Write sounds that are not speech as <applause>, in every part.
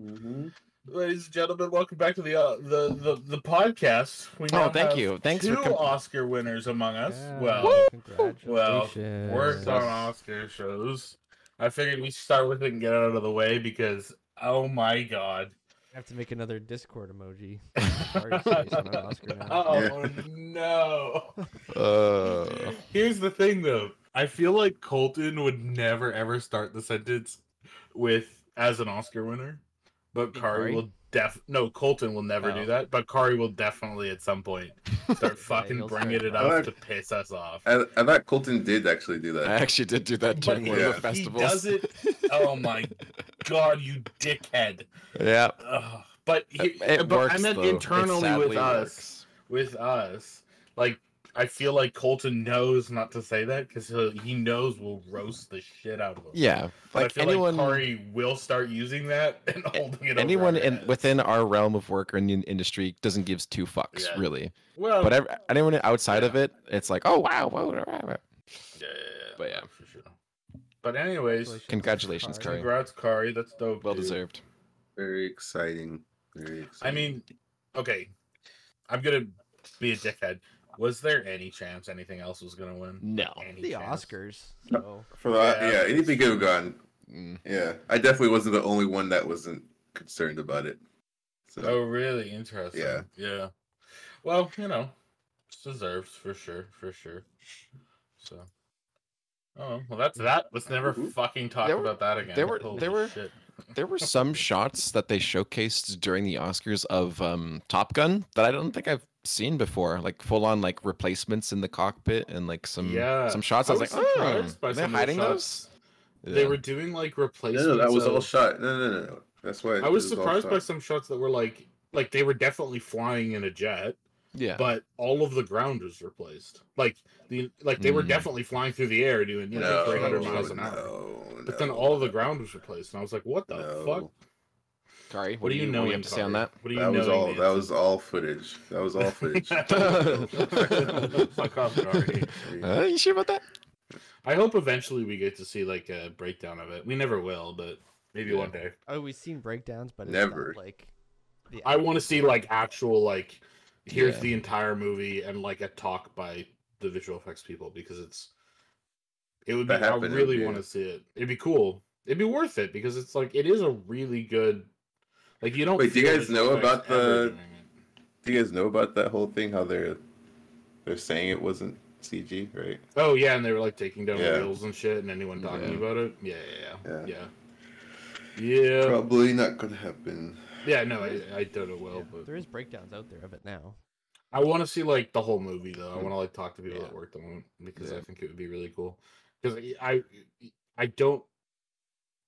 Mm-hmm. Ladies and gentlemen, welcome back to the uh, the, the the podcast. We Oh, thank have you. Thanks two for com- Oscar winners among us. Yeah, well, well, congratulations. worked on Oscar shows. I figured we should start with it and get it out of the way because oh my god. I have to make another Discord emoji. <laughs> Sorry, face on an Oscar now. Oh no. <laughs> Uh, Here's the thing though. I feel like Colton would never ever start the sentence with as an Oscar winner. But Hey, Khari Khari? will def no Colton will never do Oh. that, but Khari will definitely at some point <laughs> start fucking he'll bringing start. it up like- to piss us off. I, I thought Colton did actually do that. I actually did do that But during one yeah, of the he does it. Oh my <laughs> god, you dickhead. Yeah. Ugh. But he, It but works, I meant though. It internally sadly with us. works. with us. Like I feel like Colton knows not to say that because he knows we'll roast the shit out of him. Yeah. But Like I feel anyone like Khari will start using that <laughs> and holding it. over anyone our in heads. within our realm of work or in the industry doesn't gives two fucks, Yeah. really. well, But ev- anyone outside of it, it's like, oh wow, wow, wow, wow. yeah, yeah, but yeah. for sure. But anyways, Congratulations, Khari. congrats, Khari. That's dope. well dude. deserved. Very exciting. Very exciting. I mean, okay, I'm gonna be a dickhead. Was there any chance anything else was gonna win? No. Any The chance? Oscars. So for the Yeah. yeah, anything could have gone. Mm. Yeah, I definitely wasn't the only one that wasn't concerned about it. So Oh, really? Interesting. Yeah. Yeah. Well, you know, it's deserved for sure, for sure. So. Oh well, that's that. Let's never Mhm. fucking talk were- about that again. there were- Holy there were- shit. There were some shots that they showcased during the Oscars of um, Top Gun that I don't think I've seen before, like full on like replacements in the cockpit and like some Yeah. some shots. I was, like, oh, by are they some the hiding shots. those? They were doing like replacements. no, that was all shot. No, no, no, no. That's why I was it all surprised by some shots that were like, like they were definitely flying in a jet, yeah. but all of the ground was replaced. Like the like they were Mm. definitely flying through the air doing you know No, 300 miles an no, hour. But then all of the ground was replaced, and I was like, "What the no. fuck? Khari, what, What, do you know? What do you have to say on that? What do you That was know? all. That was all footage. That was all footage. <laughs> <laughs> Fuck off, Khari. Uh, you sure about that? I hope eventually we get to see like a breakdown of it. We never will, but maybe Yeah. one day. oh, we've seen breakdowns, but it's Never. not like the I want to see like actual like here's Yeah. the entire movie and like a talk by the visual effects people because it's it would be I really yeah. want to see it. It'd be cool. It'd be worth it because it's like it is a really good like you don't Wait, do you guys know about the- Do you guys know about that whole thing? How they're they're saying it wasn't CG, right? Oh yeah, and they were like taking down Yeah. wheels and shit, and anyone talking Yeah. about it. Yeah, yeah, yeah, Yeah. yeah. Yeah, Probably not gonna happen. yeah. No, I, I don't know well, yeah, but there is breakdowns out there of it now. I want to see like the whole movie though. I want to like talk to people Yeah. that worked on it because Yeah. I think it would be really cool. Because I, I don't,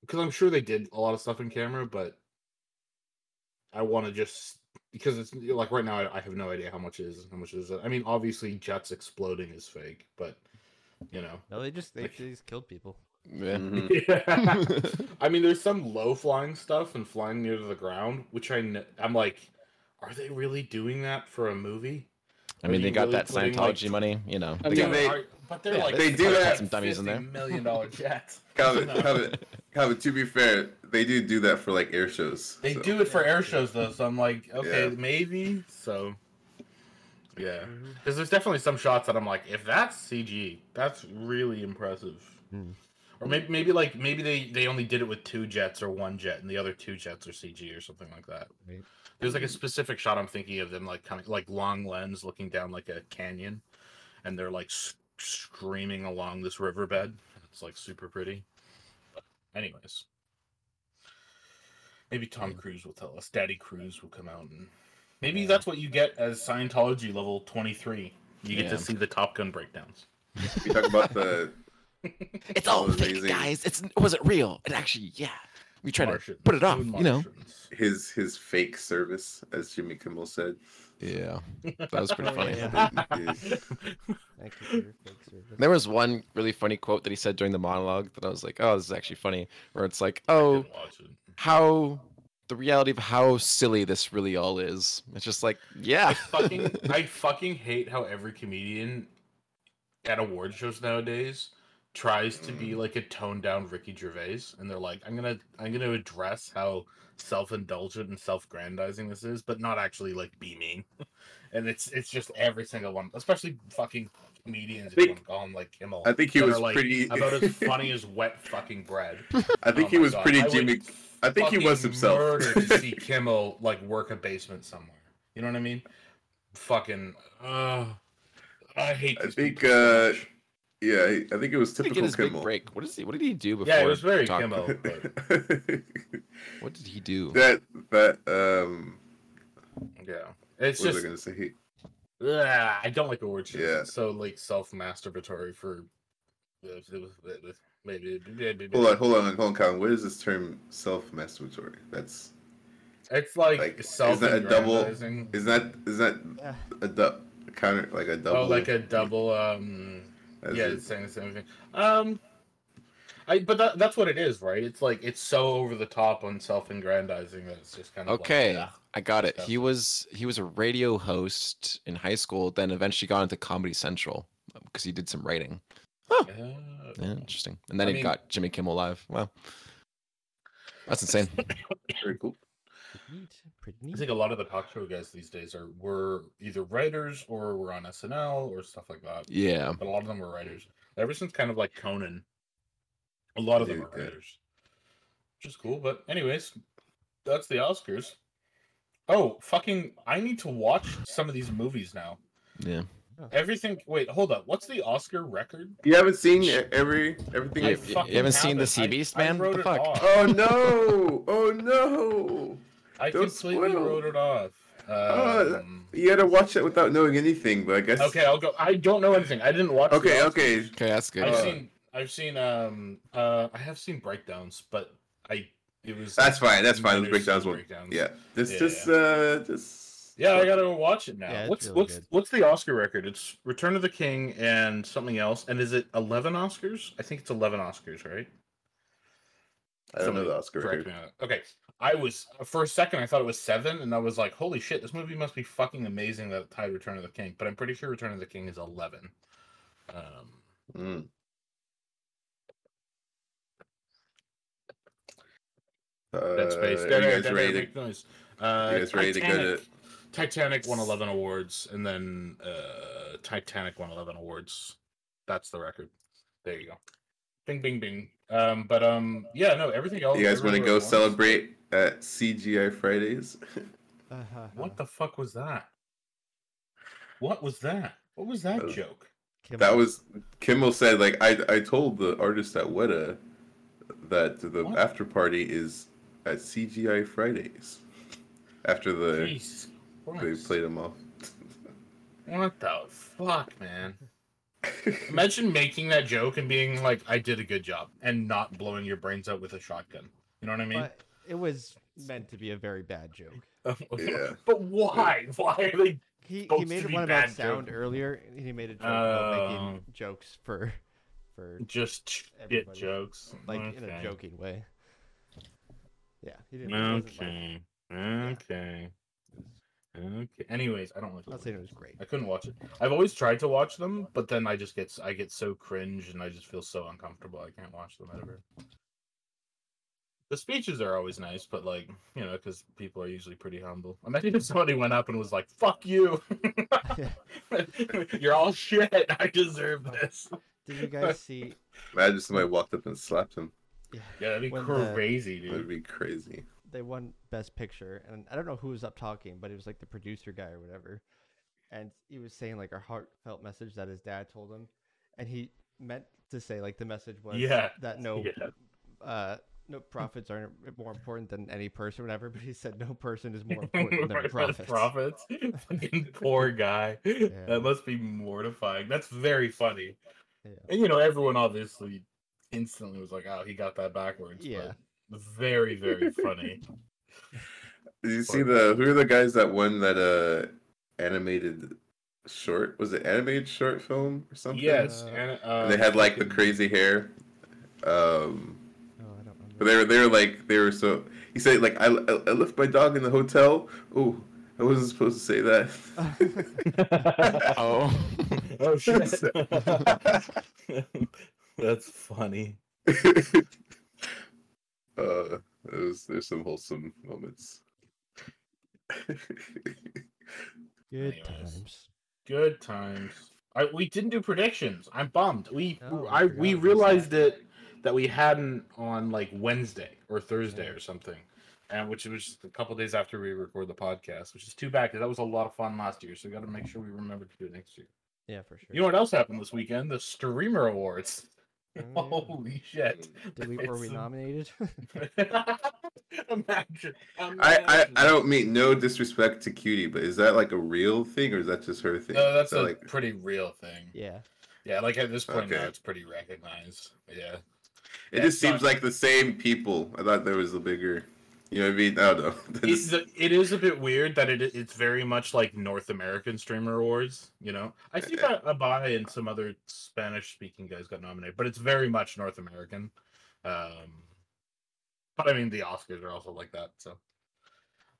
because I'm sure they did a lot of stuff in camera, but I want to just because it's like right now I, I have no idea how much it is how much is it. I mean, obviously jets exploding is fake, but you know. No, they just they, Like- they just killed people. Yeah. Mhm. <laughs> Yeah. <laughs> I mean, there's some low flying stuff and flying near to the ground, which I kn- I'm like, are they really doing that for a movie? I mean, they got really that putting, like, Scientology money, you know. I mean, got- they- are- but they're yeah, like they do fucking have some dummies in there. Million dollar jets. Calvin, <laughs> You know? Calvin, Calvin, to be fair, they do do that for like air shows. They so- do it for air shows though, so I'm like, okay, Yeah. maybe. So, yeah, because there's definitely some shots that I'm like, if that's CG, that's really impressive. Hmm. Or maybe, maybe like maybe they they only did it with two jets or one jet, and the other two jets are CG or something like that. Right. There's like a specific shot I'm thinking of them like kind of like long lens looking down like a canyon, and they're like s- screaming along this riverbed. It's like super pretty. But anyways, maybe Tom hmm. Cruise will tell us. Daddy Cruise will come out and maybe that's what you get as Scientology level 23. You get Yeah. to see the Top Gun breakdowns. <laughs> We talk about the <laughs> It's all all fake, guys. It's it wasn't real. It actually, yeah. We try Martians, to put it off, you know. His his fake service, as Jimmy Kimmel said. Yeah, <laughs> that was pretty funny. yeah. They- they- Thank you for your fake service. There was one really funny quote that he said during the monologue that I was like, "Oh, this is actually funny." Where it's like, "Oh, it. how the reality of how silly this really all is." It's just like, I yeah, fucking I fucking hate how every comedian at award shows nowadays tries to be Mm. like a toned down Ricky Gervais, and they're like, I'm gonna I'm gonna address how self indulgent and self grandizing this is, but not actually like be mean. <laughs> and it's it's just every single one, especially fucking comedians. If you Think- want to call them like Kimmel. I think he was like, pretty. <laughs> about as funny as wet fucking bread. <laughs> I think Oh he was God, pretty I Jimmy. I think he was himself. Murder to see Kimmel like work a basement somewhere. You know what I mean? Fucking. Uh, I hate. I think, uh. Yeah, I I think it was He get typical his big Kimmel. break. What is he? What did he do before? Yeah, it was very talk- Kimmel. <laughs> What did he do? that that um, Yeah, it's what was just. I gonna say? He, Ugh, I don't like the word. Yeah. So like self-masturbatory for. Maybe. hold on, hold on, hold on, Colin. What is this term? Self-masturbatory. That's It's like, Like, is that a double- is that is that Yeah. a du- counter like a double? Oh, like a double. Um. Yeah, it's saying the same thing. Um, I but that, that's what it is, right? It's like it's so over the top on self-aggrandizing that it's just kind of Okay, Like, I got it. He was he was a radio host in high school, then eventually got into Comedy Central because he did some writing. "Ugh." Yeah, interesting. And then I he mean- got Jimmy Kimmel Live. Wow, that's <laughs> insane. very cool. Pretty neat. I think a lot of the talk show guys these days are were either writers or were on SNL or stuff like that. Yeah, But a lot of them were writers. Ever since kind of like Conan, a lot of them Dude, are yeah. writers, which is cool. But anyways, that's the Oscars. Oh, fucking! I need to watch some of these movies now. yeah. Everything. Wait, hold up. What's the Oscar record? You haven't seen every everything. I You, I've- you fucking haven't seen the haven't. Sea I- Beast, I man? What the fuck? Oh no! Oh no! I Don't completely spoil. wrote it off. Oh, Um, You had to watch it without knowing anything, but I guess. okay, I'll go. I don't know anything. I didn't watch. the Okay. Oscars. Okay. Okay, that's good. I've Uh, seen. I've seen. Um. Uh. I have seen breakdowns, but I. It was. That's fine. That's fine. Those minor breakdowns scene will. breakdowns. Yeah. This. Yeah, Just. Uh. Just. Yeah, I gotta watch it now. Yeah, what's really what's good. what's the Oscar record? It's Return of the King and something else. And is it eleven Oscars? I think it's eleven Oscars, right? I don't know the Oscar correct record. me on it. Okay, I was for a second I thought it was seven, and I was like, "Holy shit, this movie must be fucking amazing!" That tied Return of the King, but I'm pretty sure Return of the King is eleven. Um, Mm. Uh, Dead Space. Dead you Air, Dead Air, make noise. Uh, You guys ready to go to? Titanic. Titanic won 11 awards, and then uh, Titanic won 11 awards. That's the record. There you go. Bing, bing, bing. Um, but um, yeah, no, everything else. You guys want to go celebrate at CGI Fridays? Uh-huh. What the fuck was that? What was that? What was that Uh, joke? Kimmel. That was Kimmel said like I I told the artist at Weta that the What? after party is at CGI Fridays. After the they played them off. What the fuck, man? <laughs> Imagine making that joke and being like, "I did a good job," and not blowing your brains out with a shotgun. You know what I mean? But it was meant to be a very bad joke. Yeah. <laughs> But why? Why are they? He he made to be one about bad sound joke. earlier. He made a joke about Oh. making jokes for for Just shit jokes, like in a joking way. Yeah, he didn't. it like- Okay. Okay. Okay. Anyways, I don't like. I'm not saying it was great. I couldn't watch it. I've always tried to watch them, but then I just get I get so cringe and I just feel so uncomfortable. I can't watch them ever. The speeches are always nice, but like you know, because people are usually pretty humble. Imagine if somebody went up and was like, "Fuck you, <laughs> <laughs> you're all shit. I deserve this." Did you guys <laughs> see? Imagine somebody walked up and slapped him. Yeah, Yeah, that'd be When the- crazy, That would be crazy. they won Best Picture, and I don't know who was up talking, but it was like the producer guy or whatever, and he was saying like a heartfelt message that his dad told him, and he meant to say like the message was Yeah. that no Yeah. uh no profits aren't more important than any person, whatever. But he <laughs> said no person is more <laughs> important than profits. Profits. <laughs> Fucking poor guy. Yeah. That must be mortifying. That's very funny. Yeah. And you know, everyone obviously instantly was like, "Oh, he got that backwards." Yeah. But very, very funny. Did you see the who are the guys that won that uh animated short? Was it animated short film or something? yes, Uh, and, uh, they had like the crazy hair. Um Oh, I don't remember. But they were they were like they were so. He said like I, I, I left my dog in the hotel. Oh, I wasn't supposed to say that. <laughs> oh, <laughs> oh shit! <laughs> That's funny. uh, there's there's some wholesome moments. Good Anyways. times. Good times. I, we didn't do predictions. I'm bummed. We Oh, I I we realized that. it that we hadn't on like Wednesday or Thursday Yeah. or something, and which was just a couple days after we record the podcast, which is too bad because that was a lot of fun last year. So we got to make sure we remember to do it next year. Yeah, for sure. You know what else happened this weekend? The Streamer Awards. Oh, mm. <laughs> yeah. Holy shit! Did we were we um, nominated? <laughs> <laughs> imagine, I, I. I don't mean no disrespect to Cutie, but is that like a real thing or is that just her thing? No, that's that a like pretty real thing. yeah. Yeah, like at this point now, it's pretty recognized. Yeah. It just seems like the same people. I thought there was a bigger. You know what I mean? I don't know. <laughs> It's, it is a bit weird that it it's very much like North American Streamer Awards. You know, I think Yeah. I Ibai and some other Spanish speaking guys got nominated, but it's very much North American. Um, but I mean, the Oscars are also like that, so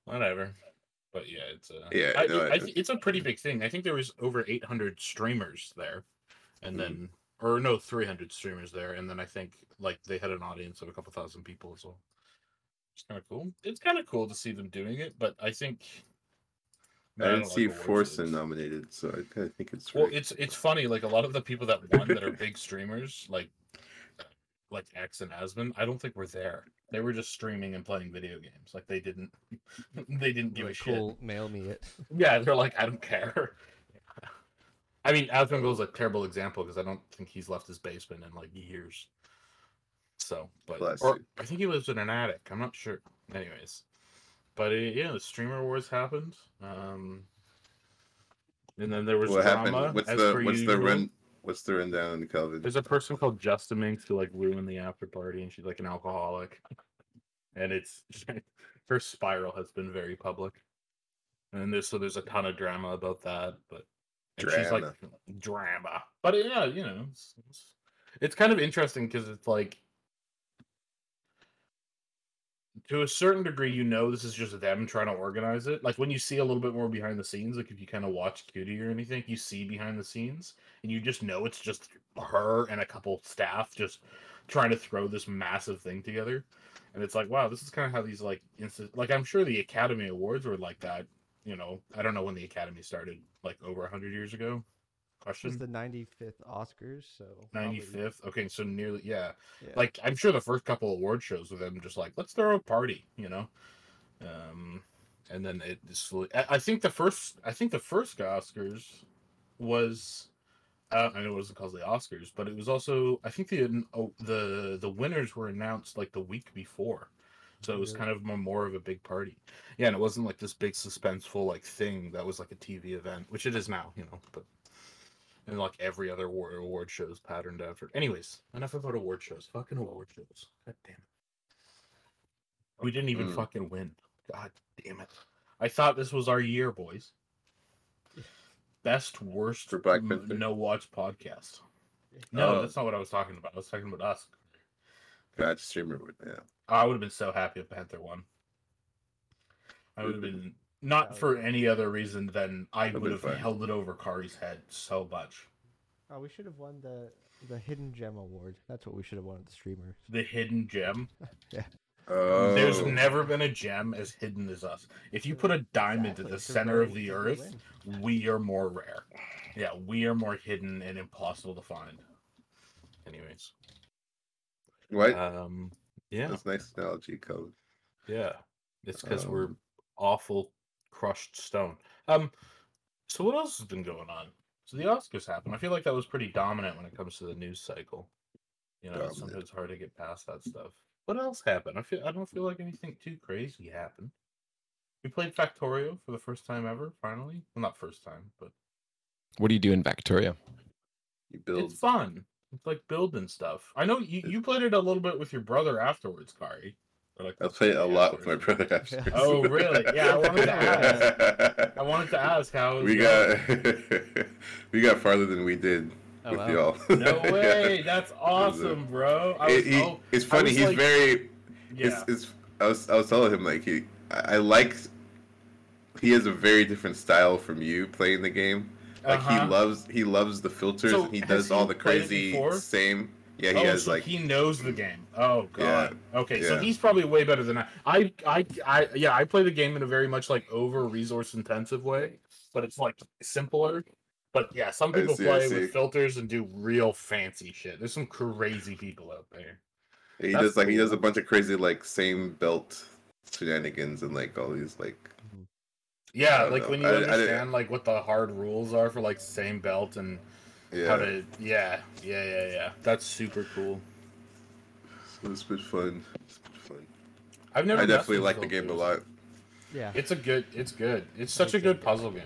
whatever. But yeah, it's a Yeah, I, no, I, I- it's a pretty big thing. I think there was over 800 streamers there, and Mm. then or no, 300 streamers there, and then I think like they had an audience of a couple thousand people as well. It's kind of cool. It's kind of cool to see them doing it, but I think I don't didn't like see award Forsen nominated, so I kind of think it's. Well, right. it's it's funny. Like a lot of the people that won that are big streamers, like like X and Asmon, I don't think were there. They were just streaming and playing video games. Like they didn't <laughs> they didn't give a Like, shit. cool, mail me it. Yeah, they're like, I don't care. I mean, Asmongold's a terrible example because I don't think he's left his basement in like years. So, but Bless or you. I think he lives in an attic. I'm not sure. Anyways, but uh, yeah, the streamer awards happened. Um, and then there was what drama. happened? What's the what's the usual. run? What's the rundown, Calvin? There's a person called JustaMinx who like ruined the after party, and she's like an alcoholic, <laughs> and it's <laughs> her spiral has been very public, and there's so there's a ton of drama about that, but and she's like drama, but yeah, you know, it's, it's, it's kind of interesting because it's like to a certain degree, you know, this is just them trying to organize it. Like when you see a little bit more behind the scenes, like if you kind of watch Cutie or anything, you see behind the scenes, and you just know it's just her and a couple staff just trying to throw this massive thing together. And it's like, wow, this is kind of how these like instant like I'm sure the Academy Awards were like that. You know, I don't know when the Academy started, like over hundred years ago. It was Question the 95th Oscars, so 95th. probably- Okay, so nearly yeah. Yeah. Like I'm sure the first couple award shows with them just like let's throw a party, you know. Um, and then it slowly. I, I think the first. I think the first Oscars was. Uh, I know what it wasn't called the Oscars, but it was also. I think the oh, the the winners were announced like the week before, so it was kind of more of a big party. Yeah, and it wasn't like this big suspenseful like thing that was like a TV event, which it is now, you know. But and like every other award, award shows patterned after. Anyways, enough about award shows. Fucking award shows. God damn it. We didn't even Mm. fucking win. God damn it. I thought this was our year, boys. Best worst For Black m- Panther? no watch podcast. No, Oh. that's not what I was talking about. I was talking about us. God, streamer. would- Yeah. I would have been so happy if Panther won. I would have been not for any other reason than I That'd have fun. held it over Khari's head so much. Oh, we should have won the the hidden gem award. That's what we should have won at the streamers. The hidden gem. <laughs> Oh, There's never been a gem as hidden as us. If you put a diamond Exactly, at the it's center of the earth, we are more rare. Yeah, we are more hidden and impossible to find. Anyways, what? um, yeah, That's a nice analogy, Calvin. yeah, it's because we're Um, awful crushed stone. Um, so what else has been going on? So the Oscars happened. I feel like that was pretty dominant when it comes to the news cycle. You know, Dominant. sometimes it's hard to get past that stuff. What else happened? I feel I don't feel like anything too crazy happened. We played Factorio for the first time ever, finally. Well, not first time, but What do you do in Factorio? You build. it's fun. It's like building stuff. I know you, you played it a little bit with your brother afterwards, Khari. Like I play it a lot with my afterwards. brother. <laughs> <laughs> After. Oh, really? Yeah, I wanted to ask. I <laughs> wanted to ask how we going. got we got farther than we did Oh, with wow. y'all. No way! That's awesome, bro. I was, It- he- oh, it's I funny. was He's like- very. yeah. It's, it's. I was. I was telling him like he. I, I like. He has a very different style from you playing the game. Like Uh-huh. he loves. He loves the filters. So, and he does he all the crazy same. Yeah, he oh, has so like he knows the game. Oh god. okay, so he's probably way better than I. I. I. I. Yeah, I play the game in a very much like over resource intensive way, but it's like simpler. But yeah, some people see, play with filters and do real fancy shit. There's some crazy people out there. he that's does like he does a bunch of crazy like same belt shenanigans and like all these like Yeah, like know. when you I- I understand like what the hard rules are for like same belt and how yeah. to. Yeah, yeah, yeah, yeah. That's super cool. So it's been fun. It's been fun. I've never. I definitely like the game a lot. Yeah. It's a good. It's good. It's such a good puzzle game.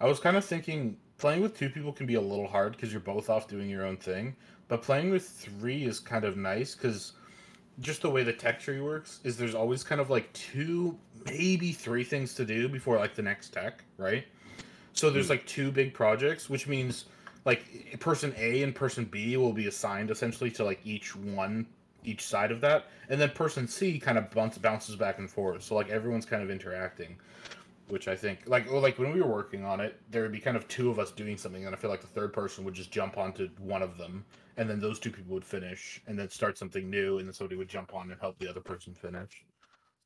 I was kind of thinking playing with two people can be a little hard because you're both off doing your own thing, but playing with three is kind of nice because just the way the tech tree works is there's always kind of like two, maybe three things to do before like the next tech, right? So there's hmm. like two big projects, which means like person A and person B will be assigned essentially to like each one each side of that, and then person C kind of bounce, bounces back and forth. So like everyone's kind of interacting, which I think like like when we were working on it, there would be kind of two of us doing something, and I feel like the third person would just jump onto one of them, and then those two people would finish, and then start something new, and then somebody would jump on and help the other person finish.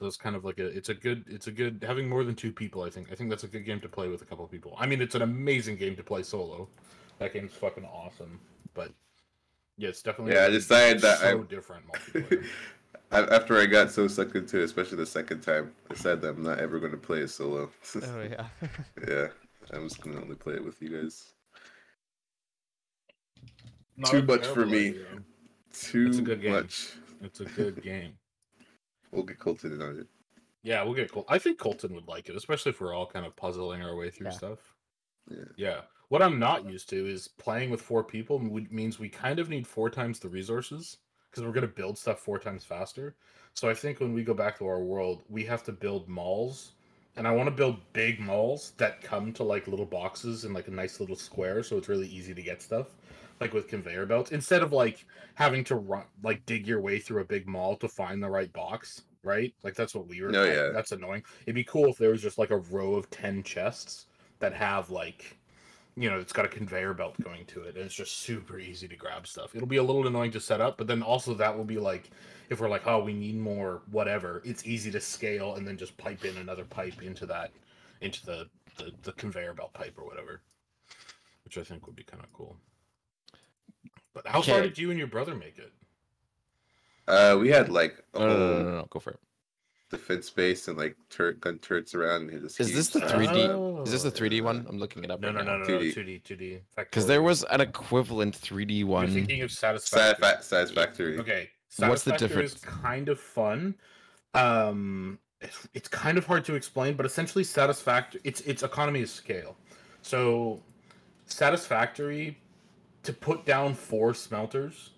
So it's kind of like a it's a good it's a good having more than two people. I think I think that's a good game to play with a couple of people. I mean, it's an amazing game to play solo. That game's fucking awesome, but yeah, it's definitely Yeah, I decided that so I- different <laughs> multiplayer. After I got so sucked into it, especially the second time, I decided that I'm not ever going to play it solo. <laughs> Oh yeah. <laughs> yeah, I'm just going to only play it with you guys. Not Too much for me. idea. Too It's a good game. much. It's a good game. We'll get Colton in on it. Yeah, we'll get Col- I think Colton would like it, especially if we're all kind of puzzling our way through Yeah. stuff. Yeah. Yeah. What I'm not used to is playing with four people would- means we kind of need four times the resources because we're going to build stuff four times faster. So I think when we go back to our world, we have to build malls. And I want to build big malls that come to like little boxes in like a nice little square so it's really easy to get stuff. Like with conveyor belts. Instead of like having to run like dig your way through a big mall to find the right box, right? Like that's what we were No, yeah. that's annoying. It'd be cool if there was just like a row of 10 chests that have like you know, it's got a conveyor belt going to it, and it's just super easy to grab stuff. It'll be a little annoying to set up, but then also that will be like, if we're like, oh, we need more, whatever. It's easy to scale and then just pipe in another pipe into that, into the the, the conveyor belt pipe or whatever, which I think would be kind of cool. But how far did you and your brother make it? Uh, we had like a No, no, whole no, no, no, go for it. defense base and like turret gun turrets around. and just Is this the 3D? Is this the Oh, 3D one? I'm looking it up. No, right no, no, no, no, 2D. 2D, 2D. Because there was an equivalent 3D You're one. thinking of Satisfactory. Satisfa- Satisfactory. Okay. What's the Satisfactory is difference? kind of fun. Um, it's, it's kind of hard to explain, but essentially, Satisfactory it's it's economy of scale. So, Satisfactory to put down four smelters,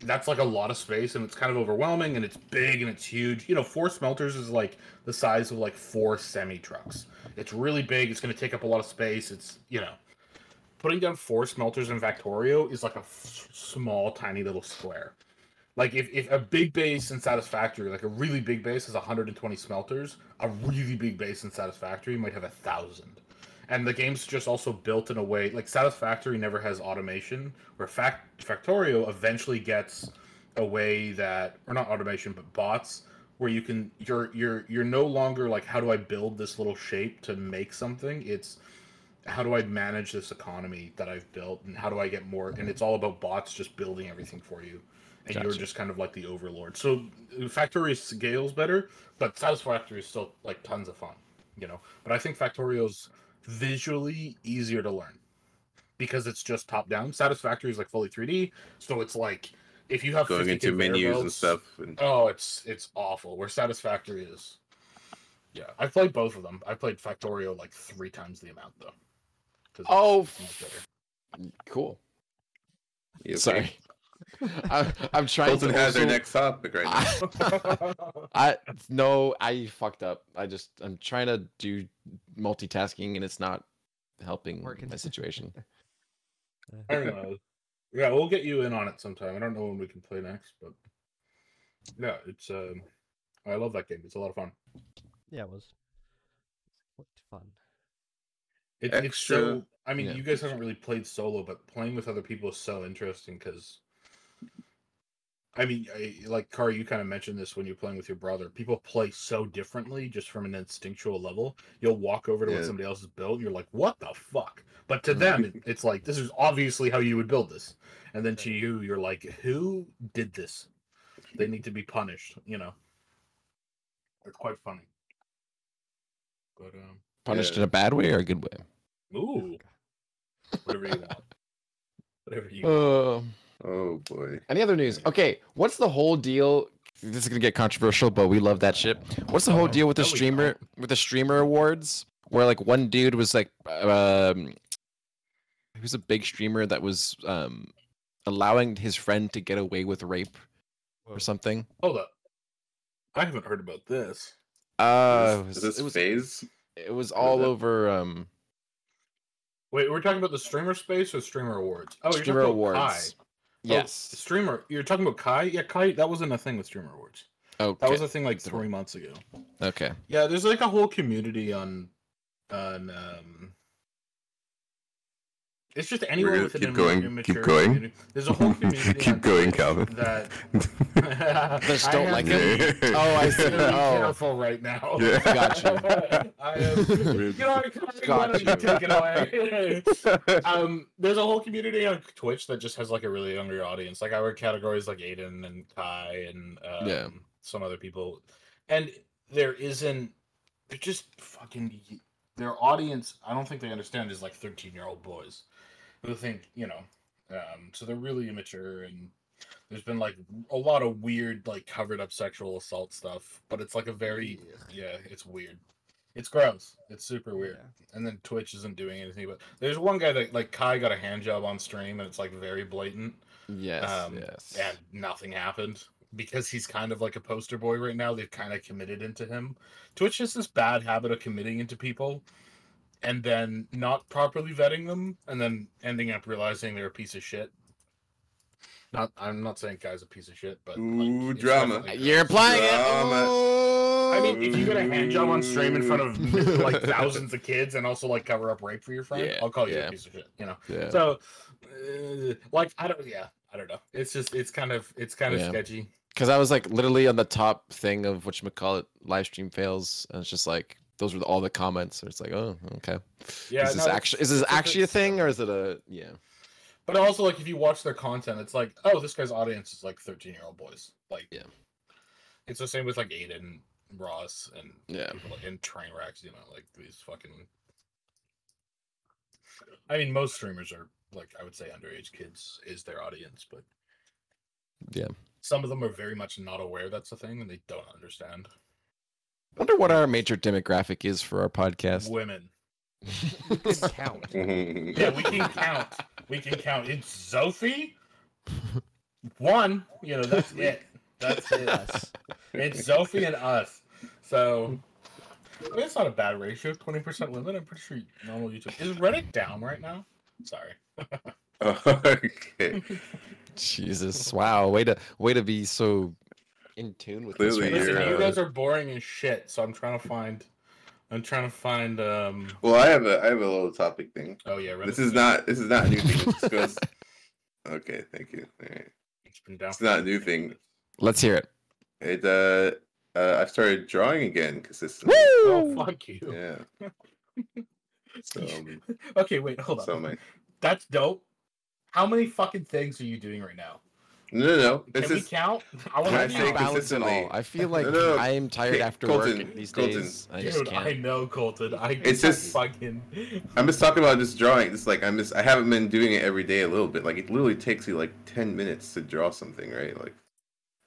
that's like a lot of space, and it's kind of overwhelming, and it's big and it's huge. You know, four smelters is like the size of like four semi trucks. It's really big. It's going to take up a lot of space. It's you know, putting down four smelters in Factorio is like a f- small, tiny little square. Like if, if a big base in Satisfactory, like a really big base, has 120 smelters, a really big base in Satisfactory might have a thousand. And the game's just also built in a way like Satisfactory never has automation, where Fact Factorio eventually gets a way that, or not automation, but bots, where you can you're you're you're no longer like how do I build this little shape to make something? It's how do I manage this economy that I've built and how do I get more and it's all about bots just building everything for you. And you're just kind of like the overlord. So Factory scales better, but Satisfactory is still like tons of fun, you know. But I think Factorio's visually easier to learn because it's just top down. Satisfactory is like fully 3D, so it's like if you have Going 50 into conveyor menus and stuff. And Oh, it's it's awful. Where Satisfactory is. Yeah, I've played both of them. I played Factorio like three times the amount though. Oh, it's much better. cool. you okay? Sorry. <laughs> I, I'm trying Colton to has their next topic right now. <laughs> I no, I fucked up. I just I'm trying to do multitasking and it's not helping Working. my situation. I don't know. Yeah, we'll get you in on it sometime. I don't know when we can play next, but yeah, it's um, I love that game. It's a lot of fun. Yeah, it was. What fun. It, it's so. Extra- I mean, yeah. you guys haven't really played solo, but playing with other people is so interesting because I mean, I, like Car, you kind of mentioned this when you're playing with your brother. People play so differently just from an instinctual level. You'll walk over to what somebody else has built, and you're like, "What the fuck?" But to them, it's like this is obviously how you would build this. And then to you, you're like, "Who did this? They need to be punished." You know, it's quite funny. But um, Punished Yeah. in a bad way or a good way? ooh, whatever you want, whatever you. Uh, Oh boy. any other news? Okay, what's the whole deal? This is gonna get controversial, but we love that shit. What's the whole deal with the streamer with the streamer awards? Where like one dude was like, um, he was a big streamer that was um allowing his friend to get away with rape or something. Hold up, I haven't heard about this. Uh, it is was, this it was, phase? it was all it? over um Wait, we're talking about the streamer space or streamer awards? Oh, streamer you're talking about awards. Kai. Oh, Yes. streamer. You're talking about Kai? Yeah, Kai. That wasn't a thing with streamer awards. Okay. That was a thing like three months ago. okay. Yeah, there's like a whole community on, on. um It's just anyone with an keep imma- going, keep immature going. community. There's a whole <laughs> community. Keep going, Calvin. That <laughs> Just I don't have like to it? be- Oh, I see. I'm be Oh. careful right now. <laughs> Yeah. Gotcha. I am. You know, I kinda wanna Gotcha. take it away. um, there's a whole community on Twitch that just has like a really younger audience. Like I would categorize like Adin and Kai and um, Yeah. some other people, and there isn't. They're just fucking. Their audience, I don't think they understand, is like 13 year old boys who think you know. Um, so they're really immature and. There's been like a lot of weird, like covered up sexual assault stuff, but it's like a very, yeah, it's weird. It's gross. It's super weird Yeah. and then Twitch isn't doing anything. But there's one guy that like Kai got a hand job on stream, and it's like very blatant, Yes. Um, yes. and nothing happened because he's kind of like a poster boy right now. They've kind of committed into him. Twitch has this bad habit of committing into people, and then not properly vetting them, and then ending up realizing they're a piece of shit. Not, I'm not saying Kai's a piece of shit, but Ooh, it's drama. definitely You're gross. applying it. Drama. I mean, if you get a hand job on stream in front of <laughs> like thousands of kids and also like cover up rape for your friend, Yeah, I'll call you yeah. a piece of shit. You know. Yeah. So, uh, like, I don't. Yeah, I don't know. It's just, it's kind of, it's kind of sketchy. Because I was like literally on the top thing of what you call it, live stream fails, and it's just like those were all the comments. So it's like, oh, okay. Yeah. is this no, actually is this a actually a thing or is it a yeah? But also, like, if you watch their content, it's like, oh, this guy's audience is like thirteen-year-old boys. Like, Yeah. It's the same with like Adin, Ross, and Yeah. people like, and Trainwrecks. You know, like these fucking. I mean, most streamers are like I would say underage kids is their audience, but Yeah. some of them are very much not aware that's a thing and they don't understand. Wonder what our major demographic is for our podcast. Women. You can count. <laughs> Mm-hmm. Yeah, we can count. We can count. It's Sophie. One. You know, that's <laughs> it. That's it. Us. It's Sophie and us. So I mean, it's not a bad ratio. Twenty percent women. I'm pretty sure normal YouTube is Reddit down right now. Sorry. <laughs> okay. Jesus, wow, way to way to be so in tune with this Clearly right Listen, you're, you guys are boring as shit. So I'm trying to find. I'm trying to find. um Well, I have a I have a little topic thing. Oh yeah, Reddit's This is not this is not a new thing. This goes. <laughs> Okay, thank you. All right. It's been down. It's not a new thing. Let's hear it. It uh, uh I've started drawing again consistently. Oh fuck you. Yeah. <laughs> So, um, okay, wait, hold on. so my That's dope. How many fucking things are you doing right now? No no no. Can It's we just count? <laughs> I want I to say count. balance it all. consistently? I feel like No, no, I am tired okay, after Colton, work these Colton. days. I just Dude, I can't. know, Colton. I It's just- fucking. I'm just talking about just drawing. It's like I'm just I haven't been doing it every day a little bit. Like it literally takes you like ten minutes to draw something, right? Like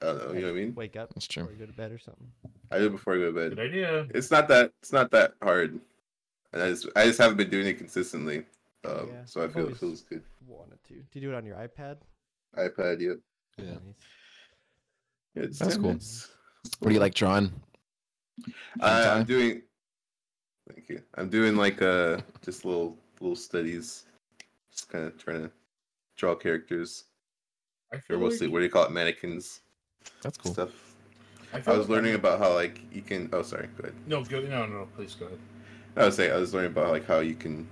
I don't know, you know what I mean? Wake up That's true. before you go to bed or something. I do it before I go to bed. Good bed. idea. It's not that it's not that hard. And I just I just haven't been doing it consistently. Um Yeah, so I feel it feels good. Wanted to. Do you do it on your iPad? iPad, yeah. Yeah. Nice. it's That's 10 cool. minutes. What do you like drawing? I, Hentai? I'm doing. Thank you. I'm doing like uh just little little studies, just kind of trying to draw characters. I Or feel mostly like, what do you call it, mannequins That's cool. stuff. I, I was like learning I'm- about how like you can. Oh, sorry. Go ahead. No, go, no, no. Please go ahead. I was saying I was learning about like how you can.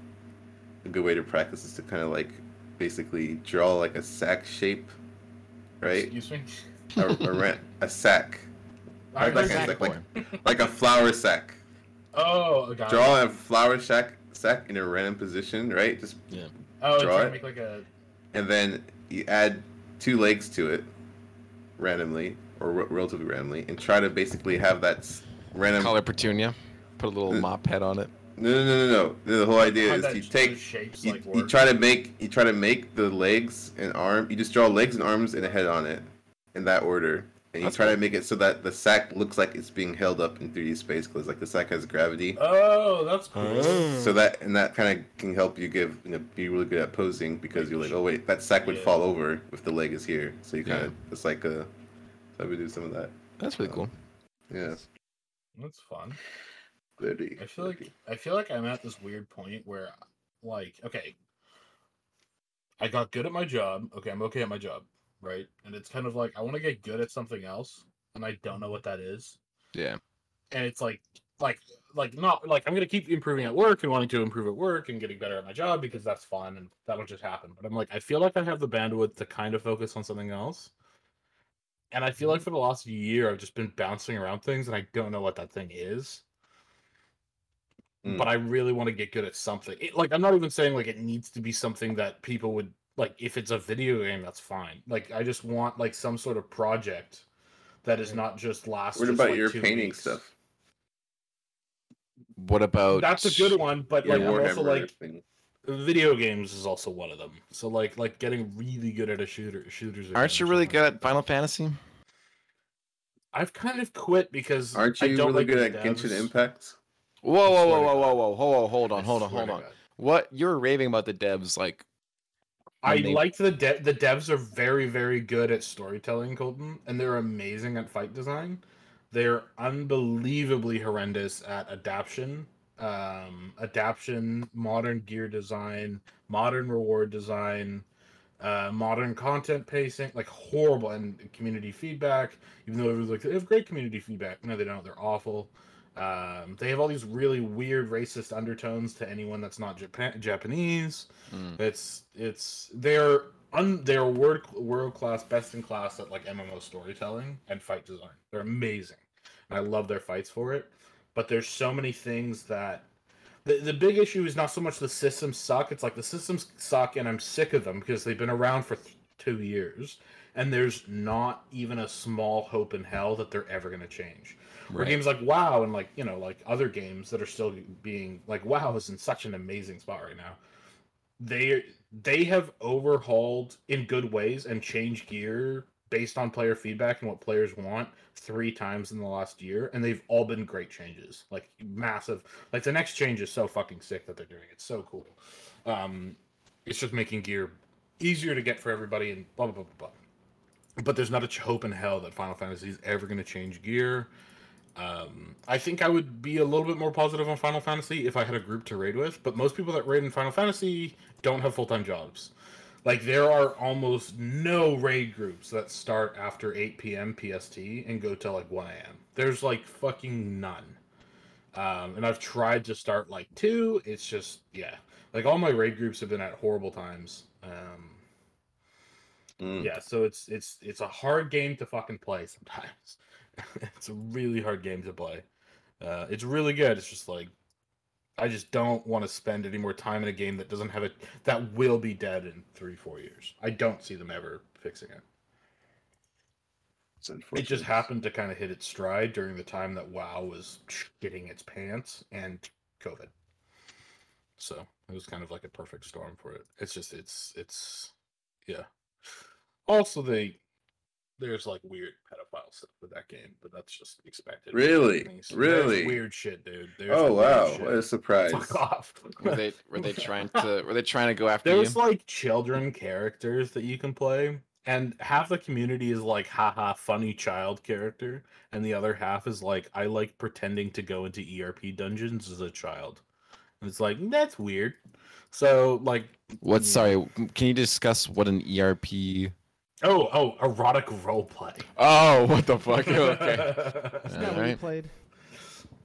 A good way to practice is to kind of like basically draw like a sack shape, right? Excuse me. a, a, <laughs> ran- a sack, I Like heard a that. sack, like, like <laughs> a flour sack. Oh, got it. Draw a flour sack sack in a random position, right? Just yeah. Oh, draw trying to it. make like a. and then you add two legs to it randomly or re- relatively randomly and try to basically have that s- random Color petunia. Put a little Uh, mop head on it. No no no no no the whole idea is you take shapes you, like you try to make you try to make the legs and arm you just draw legs and arms and a head on it in that order and you That's try to make it so that the sack looks like it's being held up in 3d space because like the sack has gravity Oh, that's cool. Oh. so that and that kind of can help you give you know be really good at posing because you're like oh wait that sack would Yeah. fall over if the leg is here so you kind Yeah. of it's like a so I would do some of that That's really cool. yeah That's fun. I feel like I feel like I'm at this weird point where, like, okay, I got good at my job. Okay, I'm okay at my job, right? And it's kind of like I want to get good at something else, and I don't know what that is. Yeah. And it's like, like, like not like I'm gonna keep improving at work and wanting to improve at work and getting better at my job because that's fun and that'll just happen. But I'm like, I feel like I have the bandwidth to kind of focus on something else. And I feel like for the last year, I've just been bouncing around things, and I don't know what that thing is Mm. but I really want to get good at something. It, like I'm not even saying like it needs to be something that people would like. If it's a video game, that's fine. Like I just want like some sort of project that is not just last. what just, about like, your two painting weeks. stuff What about That's a good one, but your like I'm also like thing video games is also one of them. So like like getting really good at a shooter shooters. Aren't you really good at Final Fantasy? I've kind of quit because aren't I you don't really like good the at Genshin devs. Impact Whoa, whoa, whoa, whoa, whoa, whoa, whoa, hold on, hold on, hold on. What you're raving about the devs? Like, I they- like the de- the devs are very very good at storytelling, Colton, and they're amazing at fight design. They're unbelievably horrendous at adaptation, um, adaptation, modern gear design, modern reward design, uh, modern content pacing, like horrible, and community feedback. Even though everyone's like they have great community feedback, no, they don't. They're awful. Um, they have all these really weird racist undertones to anyone that's not Japan- Japanese. mm, It's it's they're un they're world world class, best in class at like MMO storytelling and fight design. They're amazing, and I love their fights for it. But there's so many things that the the big issue is not so much the systems suck. It's like the systems suck, and I'm sick of them because they've been around for th- two years, and there's not even a small hope in hell that they're ever going to change. Or right. games like WoW and like you know like other games that are still being like WoW is in such an amazing spot right now. They they have overhauled in good ways and changed gear based on player feedback and what players want three times in the last year, and they've all been great changes, like massive. Like the next change is so fucking sick that they're doing. It's so cool. Um, it's just making gear easier to get for everybody and blah blah blah blah. blah. But there's not a hope in hell that Final Fantasy is ever going to change gear. Um, I think I would be a little bit more positive on Final Fantasy if I had a group to raid with, but most people that raid in Final Fantasy don't have full time jobs. Like there are almost no raid groups that start after 8 p.m. PST and go till like 1 a.m. There's like fucking none. Um, and I've tried to start like two. It's just yeah, like all my raid groups have been at horrible times. Um, Mm. yeah, so it's it's it's a hard game to fucking play sometimes. <laughs> it's a really hard game to play. Uh, it's really good. It's just like I just don't want to spend any more time in a game that doesn't have it that will be dead in three four years. I don't see them ever fixing it. It just happened to kind of hit its stride during the time that WoW was getting its pants and COVID. So it was kind of like a perfect storm for it. It's just it's it's yeah. Also, they there's like weird pedophile stuff with that game, but that's just expected. Really? There's Really? weird shit, dude. There's Oh wow! shit. What a surprise! Fuck off. <laughs> Were they were they trying to were they trying to go after There's you? like children characters that you can play, and half the community is like, haha, funny child character, and the other half is like, I like pretending to go into ERP dungeons as a child. And it's like, that's weird. So, like, What? yeah. Sorry, can you discuss what an ERP? Oh, oh, erotic roleplay. Oh, what the fuck? okay. Isn't that what we Alright. played?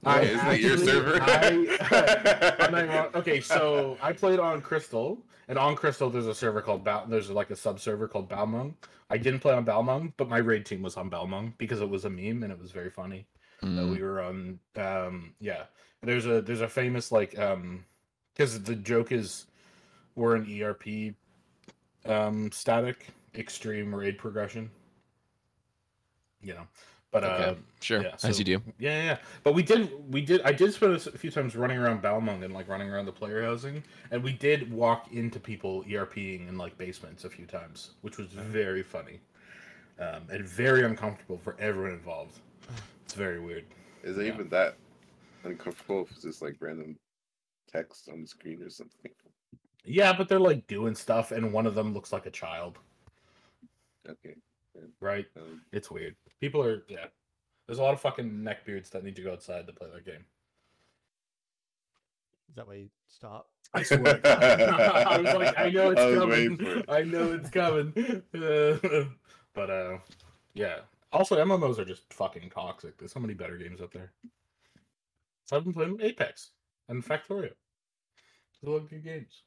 I Wait, isn't it your server? I- <laughs> I'm not even- okay, so I played on Crystal, And on Crystal, there's a server called Bal. There's like a sub server called Balmung. I didn't play on Balmung, but my raid team was on Balmung because it was a meme and it was very funny. that Mm. we were on um yeah there's a there's a famous like um because the joke is we're an erp um static extreme raid progression you know but uh Okay, sure, yeah, as you do. yeah yeah but we did we did i did spend a few times running around balmung and like running around the player housing and we did walk into people erping in like basements a few times which was very funny um and very uncomfortable for everyone involved it's very weird Is it Yeah. even that uncomfortable if it's just like random text on the screen or something? Yeah, but they're like doing stuff, and one of them looks like a child, Okay. right? Um, It's weird. People are yeah. There's a lot of fucking neckbeards that need to go outside to play that game. Is that why you stop? I swear. <laughs> I was like, I know it's I coming. for it. <laughs> I know it's coming. Uh, <laughs> but uh, yeah. Also, MMOs are just fucking toxic. There's so many better games out there. So I've been playing Apex and Factorio. They're all good games.